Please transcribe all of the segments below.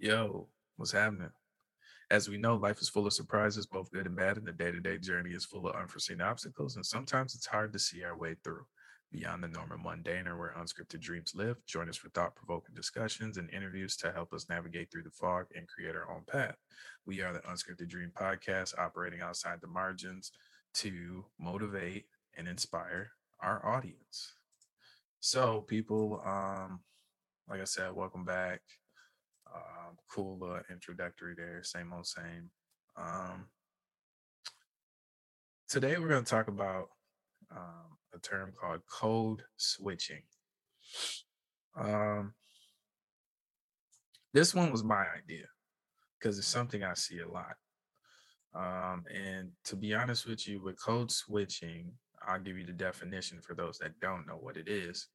Yo, what's happening? As we know, life is full of surprises, both good and bad, and the day to day journey is full of unforeseen obstacles. And sometimes it's hard to see our way through. Beyond the norm and mundane or where unscripted dreams live, join us for thought provoking discussions and interviews to help us navigate through the fog and create our own path. We are the Unscripted Dream Podcast, operating outside the margins to motivate and inspire our audience. So, people, um, like I said, welcome back. Um, cool uh, introductory there, same old same. Um, today we're going to talk about um, a term called code switching. Um, this one was my idea because it's something I see a lot. Um, and to be honest with you, with code switching, I'll give you the definition for those that don't know what it is.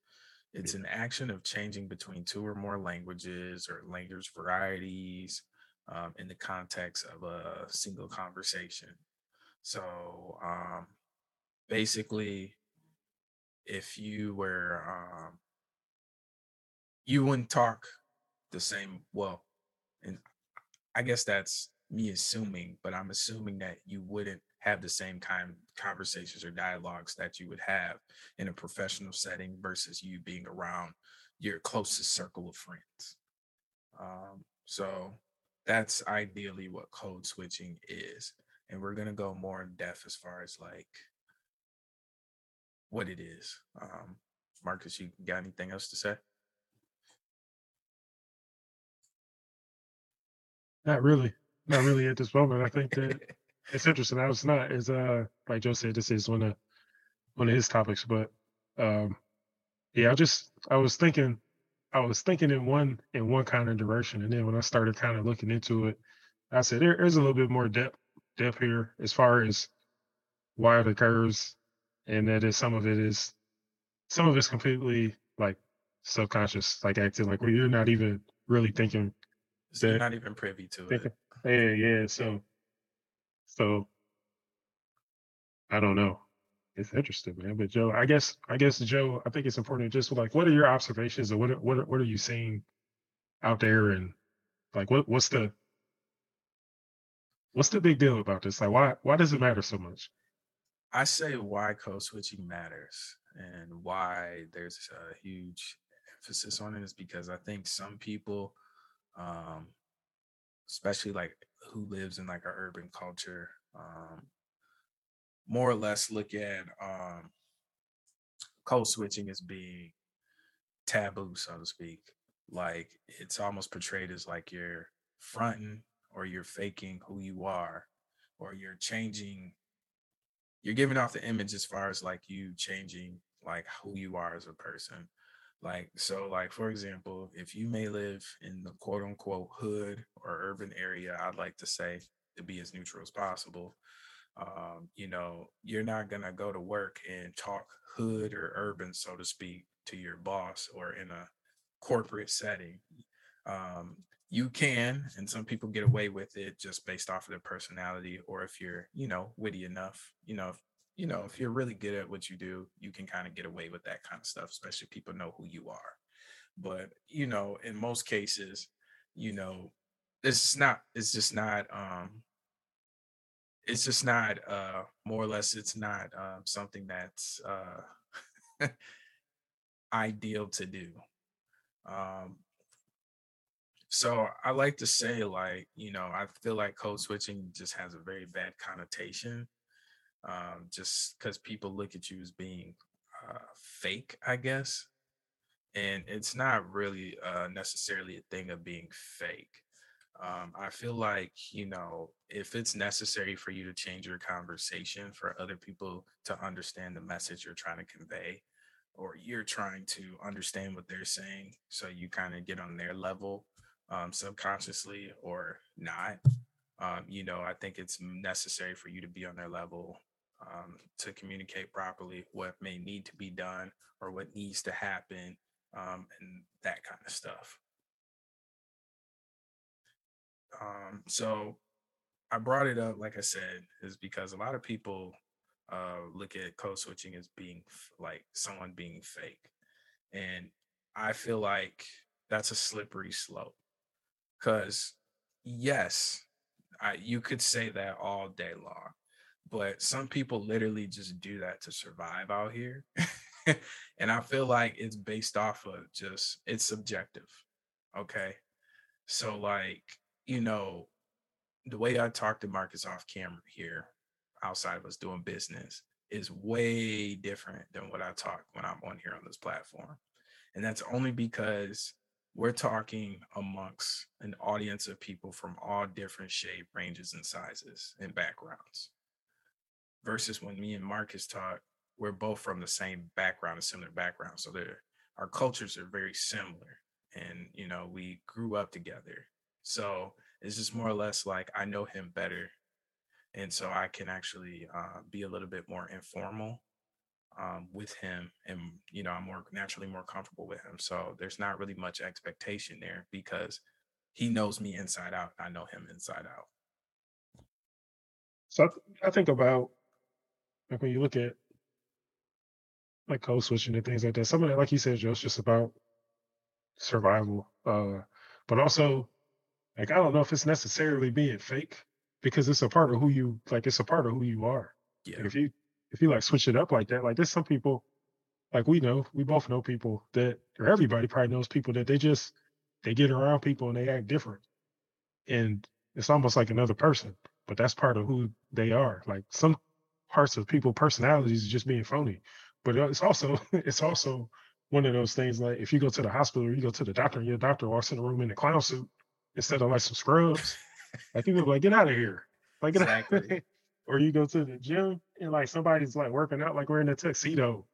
It's an action of changing between two or more languages or language varieties um, in the context of a single conversation. So um, basically, if you were, um, you wouldn't talk the same, well, and I guess that's me assuming, but I'm assuming that you wouldn't have the same kind of conversations or dialogues that you would have in a professional setting versus you being around your closest circle of friends. Um, so that's ideally what code switching is. And we're going to go more in depth as far as like what it is. Um, Marcus, you got anything else to say? Not really. Not really at this moment. I think that it's interesting. I was not as uh like Joe said, this is one of one of his topics, but um yeah, I just I was thinking I was thinking in one in one kind of direction, and then when I started kind of looking into it, I said there, there's a little bit more depth depth here as far as why it occurs, and that is some of it is some of it's completely like subconscious, like acting like well, you're not even really thinking. So you're not even privy to thinking, it. Yeah, yeah. So so I don't know. It's interesting, man. But Joe, I guess I guess Joe, I think it's important to just like what are your observations or what are, what are, what are you seeing out there and like what what's the what's the big deal about this? Like why why does it matter so much? I say why code switching matters and why there's a huge emphasis on it is because I think some people, um, especially like who lives in like our urban culture, um, more or less look at um, code switching as being taboo, so to speak. Like it's almost portrayed as like you're fronting or you're faking who you are, or you're changing. You're giving off the image as far as like you changing like who you are as a person. Like, so, like, for example, if you may live in the quote unquote hood or urban area, I'd like to say to be as neutral as possible. Um, you know, you're not going to go to work and talk hood or urban, so to speak, to your boss or in a corporate setting. Um, you can, and some people get away with it just based off of their personality, or if you're, you know, witty enough, you know, you know, if you're really good at what you do, you can kind of get away with that kind of stuff, especially people know who you are. But, you know, in most cases, you know, it's not, it's just not, um, it's just not, uh, more or less, it's not um, something that's uh, ideal to do. Um, so I like to say, like, you know, I feel like code switching just has a very bad connotation um, just because people look at you as being uh, fake, I guess. And it's not really uh, necessarily a thing of being fake. Um, I feel like, you know, if it's necessary for you to change your conversation for other people to understand the message you're trying to convey, or you're trying to understand what they're saying, so you kind of get on their level um, subconsciously or not, um, you know, I think it's necessary for you to be on their level um, to communicate properly what may need to be done or what needs to happen um, and that kind of stuff. Um, so I brought it up, like I said, is because a lot of people uh, look at code switching as being f- like someone being fake. And I feel like that's a slippery slope Because yes, I, you could say that all day long, but some people literally just do that to survive out here. and I feel like it's based off of just it's subjective. Okay. So like, you know, the way I talk to Marcus off camera here, outside of us doing business, is way different than what I talk when I'm on here on this platform. And that's only because we're talking amongst an audience of people from all different shape, ranges, and sizes and backgrounds. Versus when me and Marcus talk, we're both from the same background, a similar background. So our cultures are very similar. And, you know, we grew up together. So it's just more or less like I know him better. And so I can actually uh, be a little bit more informal um, with him and you know i'm more naturally more comfortable with him so there's not really much expectation there because he knows me inside out i know him inside out so i, th- I think about like when you look at like code switching and things like that some of that like you said joe it's just about survival uh but also like i don't know if it's necessarily being fake because it's a part of who you like it's a part of who you are yeah. Like if you if you like switch it up like that, like there's some people, like we know, we both know people that, or everybody probably knows people that they just they get around people and they act different, and it's almost like another person. But that's part of who they are. Like some parts of people personalities is just being phony, but uh, it's also it's also one of those things like if you go to the hospital or you go to the doctor and your doctor walks in the room in a clown suit instead of like some scrubs, like people like get out of here, like exactly or you go to the gym and like somebody's like working out like wearing a tuxedo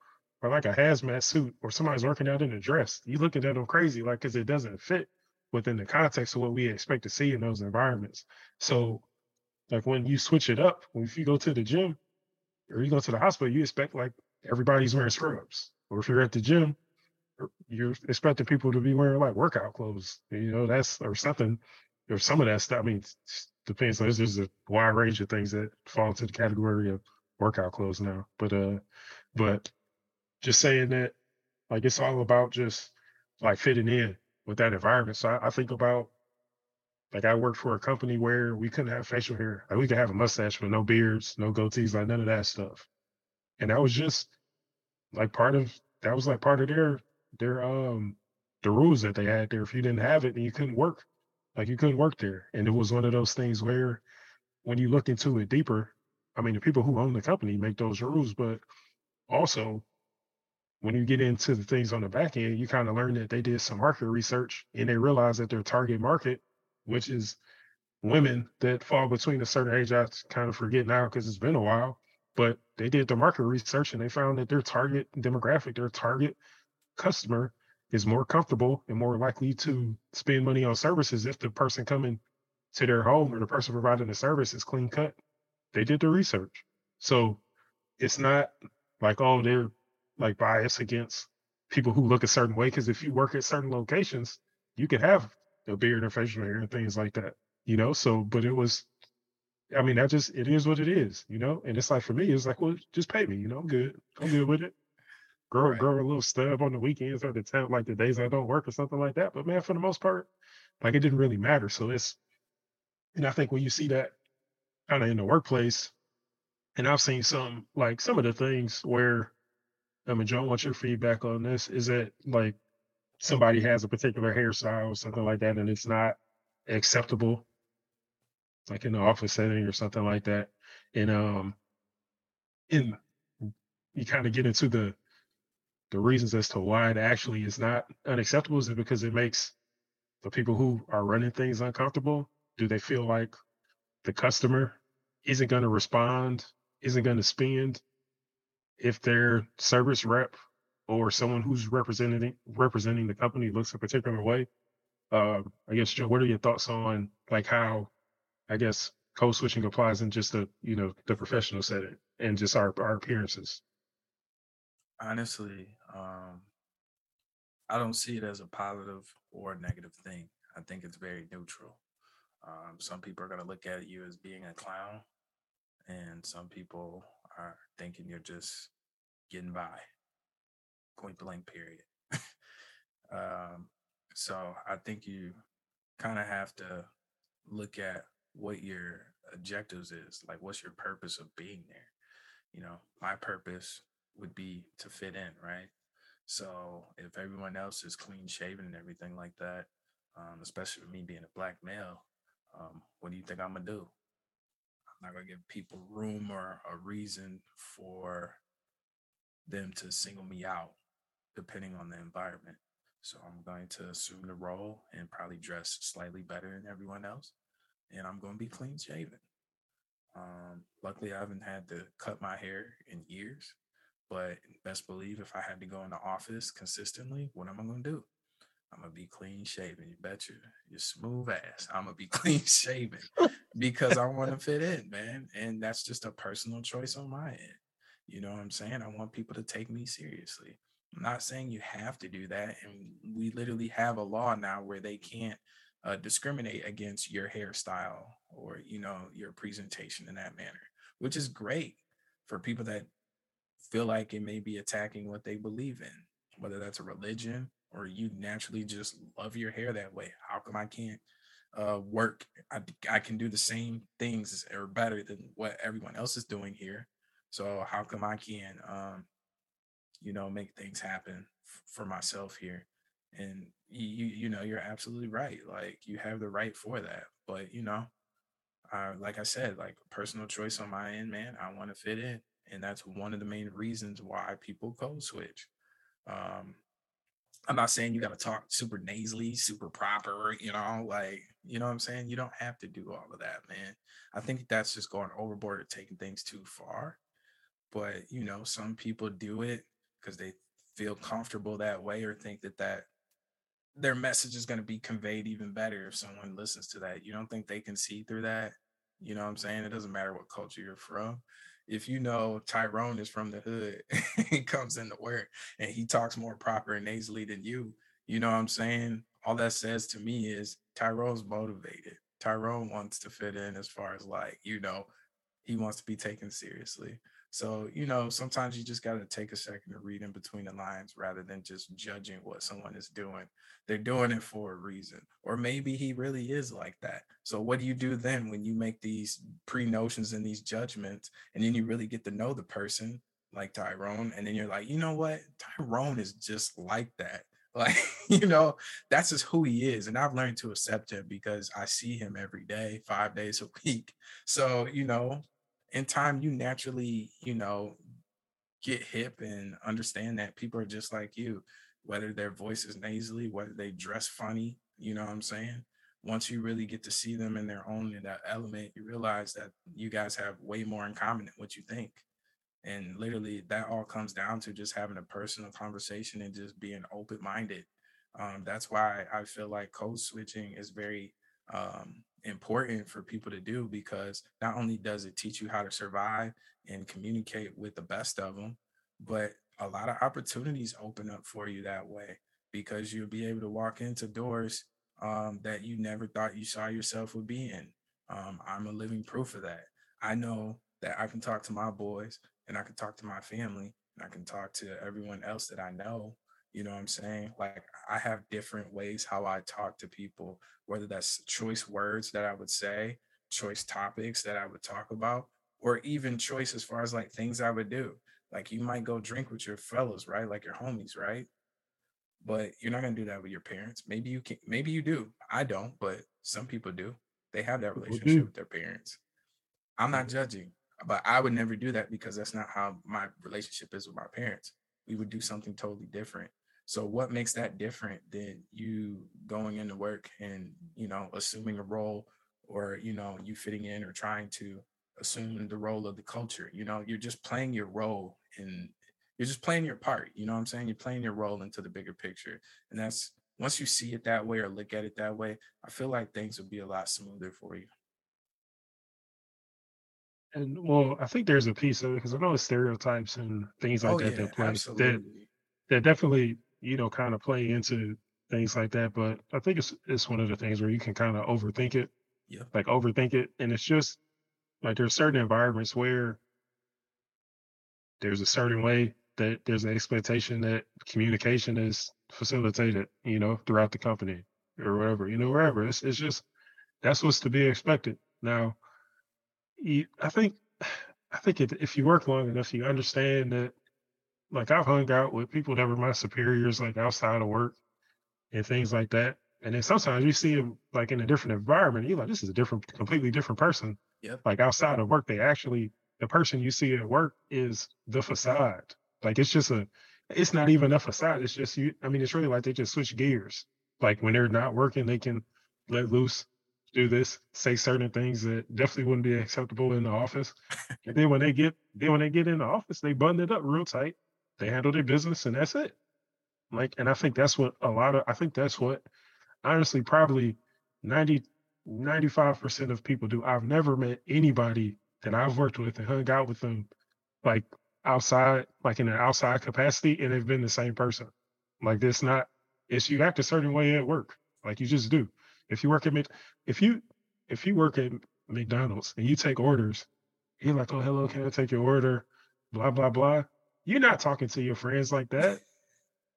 or like a hazmat suit or somebody's working out in a dress. You looking at them crazy, like because it doesn't fit within the context of what we expect to see in those environments. So like when you switch it up, if you go to the gym or you go to the hospital, you expect like everybody's wearing scrubs. Or if you're at the gym, you're expecting people to be wearing like workout clothes. You know, that's or something or some of that stuff. I mean, depends. There's, there's a wide range of things that fall into the category of workout clothes now. But uh, but just saying that, like it's all about just like fitting in with that environment. So I, I think about like I worked for a company where we couldn't have facial hair. Like we could have a mustache, but no beards, no goatees, like none of that stuff. And that was just like part of that was like part of their their um the rules that they had there. If you didn't have it, then you couldn't work. Like you couldn't work there. And it was one of those things where when you look into it deeper, I mean, the people who own the company make those rules, but also when you get into the things on the back end, you kind of learn that they did some market research and they realized that their target market, which is women that fall between a certain age, I kind of forget now because it's been a while, but they did the market research and they found that their target demographic, their target customer is more comfortable and more likely to spend money on services if the person coming to their home or the person providing the service is clean cut. They did the research. So it's not like, oh, they're like biased against people who look a certain way. Cause if you work at certain locations, you can have a beard or facial hair and things like that, you know? So, but it was, I mean, that just, it is what it is, you know? And it's like, for me, it's like, well, just pay me, you know, I'm good. I'm good with it grow right. grow a little stub on the weekends or the time like the days I don't work or something like that. But man, for the most part, like it didn't really matter. So it's and I think when you see that kind of in the workplace, and I've seen some like some of the things where I mean, Joe, what's your feedback on this? Is that like somebody has a particular hairstyle or something like that, and it's not acceptable, like in the office setting or something like that, and um, in you kind of get into the the reasons as to why it actually is not unacceptable is because it makes the people who are running things uncomfortable. Do they feel like the customer isn't going to respond, isn't going to spend if their service rep or someone who's representing representing the company looks a particular way? Uh, I guess Joe, what are your thoughts on like how I guess code switching applies in just the you know the professional setting and just our our appearances? Honestly, um, I don't see it as a positive or a negative thing. I think it's very neutral. Um, some people are going to look at you as being a clown, and some people are thinking you're just getting by. Point blank, period. um, so I think you kind of have to look at what your objectives is. Like, what's your purpose of being there? You know, my purpose would be to fit in, right? So if everyone else is clean shaven and everything like that, um, especially me being a black male, um, what do you think I'm gonna do? I'm not gonna give people room or a reason for them to single me out, depending on the environment. So I'm going to assume the role and probably dress slightly better than everyone else, and I'm going to be clean shaven. Um, luckily, I haven't had to cut my hair in years, but best believe if I had to go in the office consistently, what am I going to do? I'm gonna be clean shaven. You bet you, you smooth ass. I'm gonna be clean shaven because I want to fit in, man. And that's just a personal choice on my end. You know what I'm saying? I want people to take me seriously. I'm not saying you have to do that. And we literally have a law now where they can't uh, discriminate against your hairstyle or, you know, your presentation in that manner, which is great for people that feel like it may be attacking what they believe in, whether that's a religion or you naturally just love your hair that way. How come I can't uh, work? I, I can do the same things or better than what everyone else is doing here so how come I can't, um, you know, make things happen f- for myself here? And you, you know, you're absolutely right. Like you have the right for that. But you know, like I said, like personal choice on my end, man. I want to fit in, and that's one of the main reasons why people code switch. Um, I'm not saying you got to talk super nasally, super proper, you know, like, you know what I'm saying? You don't have to do all of that, man. I think that's just going overboard or taking things too far but you know some people do it because they feel comfortable that way or think that that their message is going to be conveyed even better if someone listens to that. You don't think they can see through that? You know what i'm saying? It doesn't matter what culture you're from. If you know tyrone is from the hood he comes into work and he talks more proper and nasally than you you know what i'm saying? All that says to me is tyrone's motivated. Tyrone wants to fit in as far as like you know he wants to be taken seriously so, you know, sometimes you just got to take a second to read in between the lines rather than just judging what someone is doing. They're doing it for a reason. Or maybe he really is like that. So, what do you do then when you make these pre notions and these judgments and then you really get to know the person like Tyrone? And then you're like, you know what? Tyrone is just like that. Like, you know, that's just who he is. And I've learned to accept him because I see him every day, five days a week. So, you know, in time you naturally you know get hip and understand that people are just like you whether their voice is nasally whether they dress funny you know what i'm saying? Once you really get to see them in their own in that element you realize that you guys have way more in common than what you think. And literally that all comes down to just having a personal conversation and just being open-minded. Um, that's why i feel like code switching is very um, important for people to do because not only does it teach you how to survive and communicate with the best of them, but a lot of opportunities open up for you that way because you'll be able to walk into doors um, that you never thought you saw yourself would be in. Um, I'm a living proof of that. I know that I can talk to my boys and I can talk to my family and I can talk to everyone else that I know you know what I'm saying? Like I have different ways how I talk to people, whether that's choice words that I would say, choice topics that I would talk about, or even choice as far as like things I would do. Like you might go drink with your fellows, right? Like your homies, right? But you're not gonna do that with your parents. Maybe you can maybe you do. I don't, but some people do. They have that relationship with their parents. I'm not judging, but I would never do that because that's not how my relationship is with my parents. We would do something totally different. So what makes that different than you going into work and, you know, assuming a role or, you know, you fitting in or trying to assume the role of the culture? You know, you're just playing your role and you're just playing your part. You know what I'm saying? You're playing your role into the bigger picture. And that's once you see it that way or look at it that way, I feel like things will be a lot smoother for you. And well, I think there's a piece of it because I know stereotypes and things like Oh that yeah, that play that absolutely. that definitely you know kind of play into things like that. But I think it's it's one of the things where you can kind of overthink it, Yeah. like overthink it, and it's just like there's certain environments where there's a certain way that there's an expectation that communication is facilitated, you know, throughout the company. or whatever, you know, wherever. It's it's just that's what's to be expected. Now, you, I think I think it, if you work long enough, you understand that. Like I've hung out with people that were my superiors, like outside of work and things like that. And then sometimes you see them like in a different environment. You're like, this is a different, completely different person. Yep. Like outside of work, they actually the person you see at work is the facade. Like it's just a, it's not even a facade. It's just you. I mean, it's really like they just switch gears. Like when they're not working, they can let loose, do this, say certain things that definitely wouldn't be acceptable in the office. and then when they get, then when they get in the office, they button it up real tight. They handle their business, and that's it. Like, and I think that's what a lot of. I think that's what, honestly, probably 90, 95 percent of people do. I've never met anybody that I've worked with and hung out with them, like outside, like in an outside capacity, and they've been the same person. Like this, not it's you act a certain way at work, like you just do. If you work at if you if you work at McDonald's and you take orders, you're like, oh hello, can I take your order? Blah blah blah. You're not talking to your friends like that.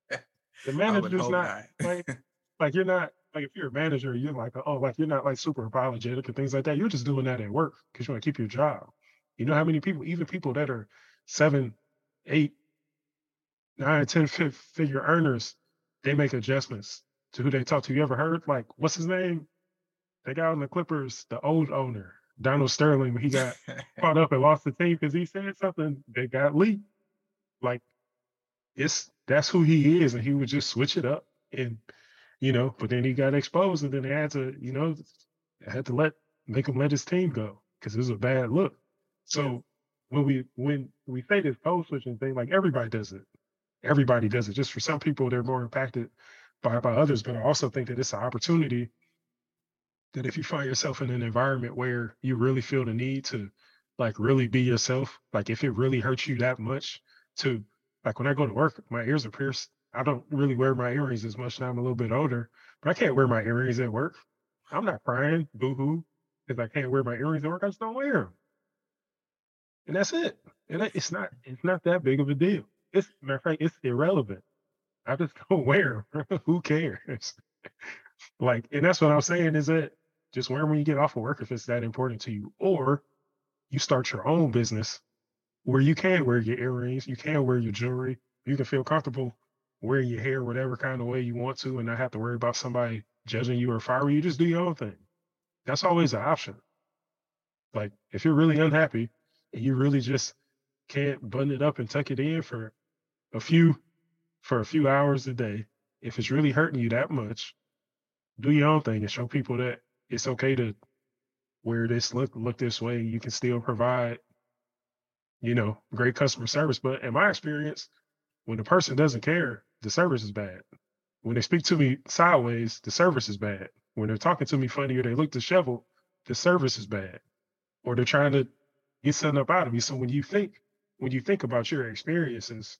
The manager's not, not. like like you're not like if you're a manager, you're like, oh, like you're not like super apologetic and things like that. You're just doing that at work because you want to keep your job. You know how many people, even people that are seven, eight, nine, ten figure earners, they make adjustments to who they talk to. You ever heard like what's his name? They got on the Clippers, the old owner, Donald Sterling, he got caught up and lost the team because he said something that got leaked. Like it's that's who he is, and he would just switch it up and you know, but then he got exposed and then they had to, you know, had to let make him let his team go because it was a bad look. So when we when we say this code switching thing, like everybody does it. Everybody does it. Just for some people, they're more impacted by by others. But I also think that it's an opportunity that if you find yourself in an environment where you really feel the need to like really be yourself, like if it really hurts you that much to like when I go to work, my ears are pierced I don't really wear my earrings as much now. I'm a little bit older, but I can't wear my earrings at work. I'm not crying, boo hoo, because I can't wear my earrings at work. I just don't wear them, and that's it. And it's not it's not that big of a deal. It's matter of fact, it's irrelevant. I just don't wear them. Who cares? like, and that's what I'm saying is that just wear them when you get off of work if it's that important to you, or you start your own business where you can wear your earrings, you can wear your jewelry, you can feel comfortable wearing your hair whatever kind of way you want to and not have to worry about somebody judging you or firing you. Just do your own thing. That's always an option. Like if you're really unhappy and you really just can't button it up and tuck it in for a few for a few hours a day, if it's really hurting you that much, do your own thing and show people that it's okay to wear this look look this way. You can still provide, you know, great customer service. But in my experience, when the person doesn't care, the service is bad. When they speak to me sideways, the service is bad. When they're talking to me funny or they look disheveled, the service is bad. Or they're trying to get something up out of me. So when you think, when you think about your experiences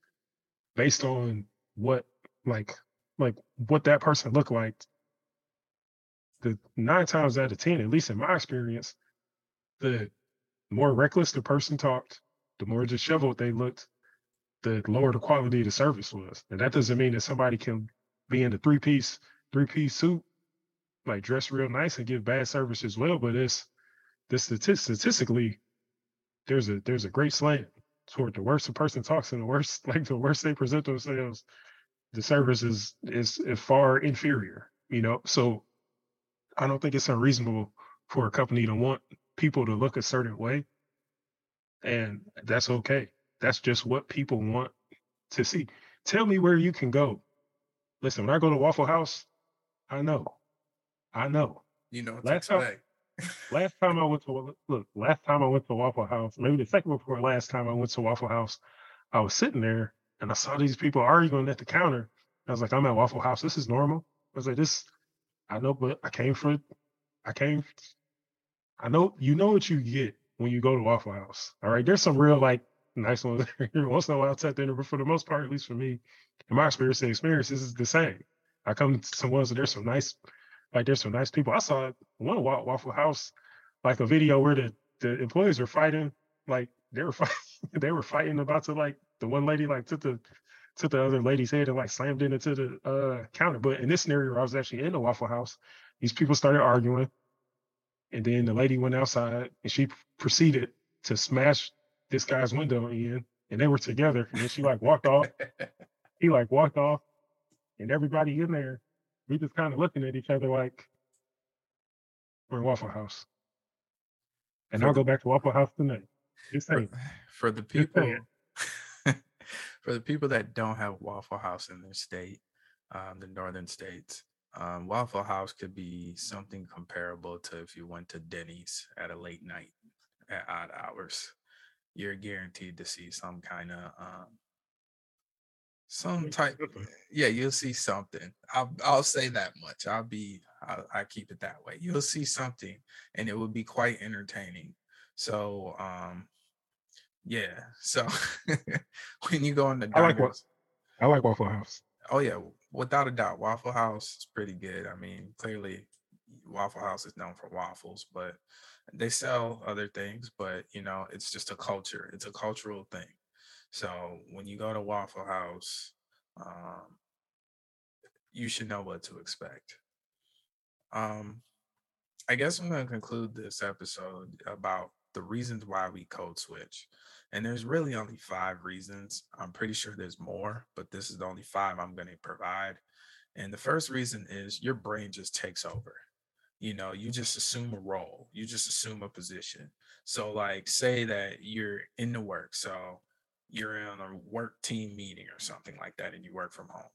based on what like like what that person looked like, the nine times out of ten, at least in my experience, the more reckless the person talked, the more disheveled they looked, the lower the quality of the service was. And that doesn't mean that somebody can be in a three piece three piece suit, like dress real nice and give bad service as well. But it's this statistically, there's a there's a great slant toward the worse a person talks and the worse like the worse they present themselves, the service is is, is far inferior. You know, so I don't think it's unreasonable for a company to want people to look a certain way, and that's okay. That's just what people want to see. Tell me where you can go. Listen, when I go to Waffle House, I know. I know. You know last time, last time I went to look, last time I went to Waffle House, maybe the second before last time I went to Waffle House, I was sitting there and I saw these people arguing at the counter. I was like, I'm at Waffle House. This is normal. I was like, this, I know, but I came for, I came, I know, you know what you get when you go to Waffle House. All right. There's some real like nice ones once in a while at dinner, but for the most part, at least for me, in my experience, the experience is the same. I come to some ones that there's some nice, like there's some nice people. I saw one Waffle House, like a video where the, the employees were fighting, like they were fighting, they were fighting about to like the one lady like took the took the other lady's head and like slammed it into the uh, counter. But in this scenario, I was actually in the Waffle House. These people started arguing, and then the lady went outside and she proceeded to smash this guy's window in, and they were together. And then she like walked off. He like walked off, and everybody in there, we just kind of looking at each other like we're in Waffle House. And For I'll the- go back to Waffle House tonight. Just for, saying. for the Just people for the people that don't have Waffle House in their state, um, the northern states, um, Waffle House could be something comparable to if you went to Denny's at a late night at odd hours. You're guaranteed to see some kind of um, some type. Yeah, you'll see something. I'll I'll say that much. I'll be I'll, I keep it that way. You'll see something, and it will be quite entertaining. So um, yeah. So when you go in the I like diners, I like Waffle House. oh yeah, without a doubt, Waffle House is pretty good. I mean, clearly, Waffle House is known for waffles, but they sell other things. But you know, it's just a culture. It's a cultural thing. So when you go to Waffle House, um, you should know what to expect. Um, I guess I'm going to conclude this episode about the reasons why we code switch. And there's really only five reasons. I'm pretty sure there's more, but this is the only five I'm going to provide. And the first reason is your brain just takes over. You know, you just assume a role, you just assume a position. So, like, say that you're in the work. So, you're in a work team meeting or something like that, and you work from home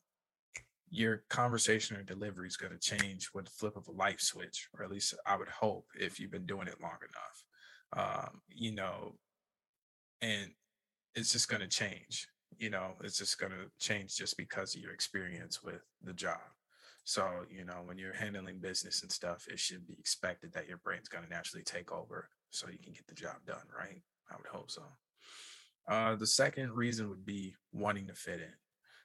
your conversation or delivery is going to change with the flip of a light switch, or at least I would hope if you've been doing it long enough. Um, you know, and it's just going to change. You know, it's just going to change just because of your experience with the job. So, you know, when you're handling business and stuff, it should be expected that your brain's going to naturally take over so you can get the job done, right? I would hope so. Uh, the second reason would be wanting to fit in.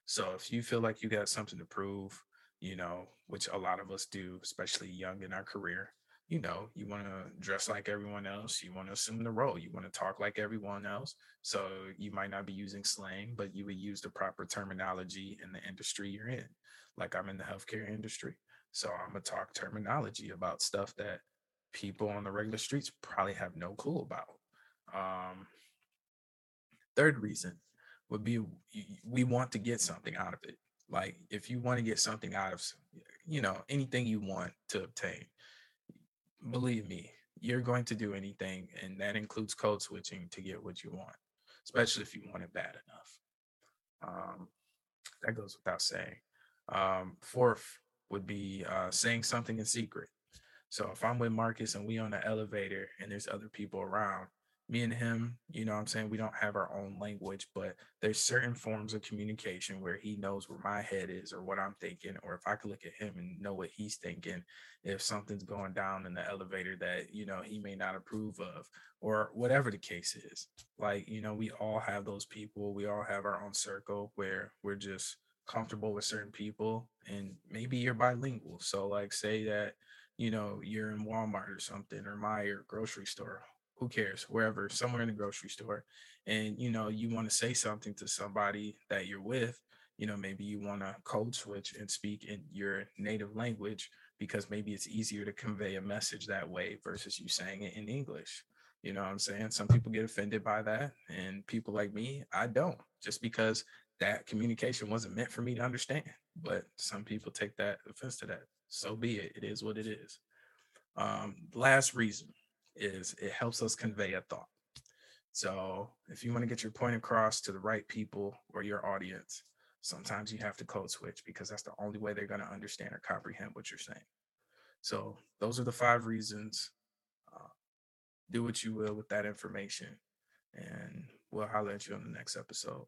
So if you feel like you got something to prove, you know, which a lot of us do, especially young in our career, you know, you want to dress like everyone else, you want to assume the role, you want to talk like everyone else. So you might not be using slang, but you would use the proper terminology in the industry you're in. Like I'm in the healthcare industry. So I'm going to talk terminology about stuff that people on the regular streets probably have no clue about. Um, third reason would be we want to get something out of it. Like if you want to get something out of, you know, anything you want to obtain, believe me, you're going to do anything, and that includes code switching to get what you want, especially if you want it bad enough. Um, that goes without saying. Um, fourth would be uh, saying something in secret. So if I'm with Marcus and we on the elevator and there's other people around, me and him, you know what I'm saying, we don't have our own language, but there's certain forms of communication where he knows where my head is or what I'm thinking, or if I could look at him and know what he's thinking, if something's going down in the elevator that, you know, he may not approve of, or whatever the case is. Like, you know, we all have those people, we all have our own circle where we're just comfortable with certain people, and maybe you're bilingual. So, like, say that, you know, you're in Walmart or something, or Meijer grocery store, who cares wherever somewhere in the grocery store and you know you want to say something to somebody that you're with you know maybe you want to code switch and speak in your native language because maybe it's easier to convey a message that way versus you saying it in english you know what i'm saying? Some people get offended by that and people like me i don't just because that communication wasn't meant for me to understand but some people take that offense to that so be it it is what it is. Um last reason is it helps us convey a thought. So if you want to get your point across to the right people or your audience, sometimes you have to code switch because that's the only way they're going to understand or comprehend what you're saying. So those are the five reasons. Uh, do what you will with that information, and we'll holler at you on the next episode.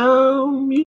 Yapstone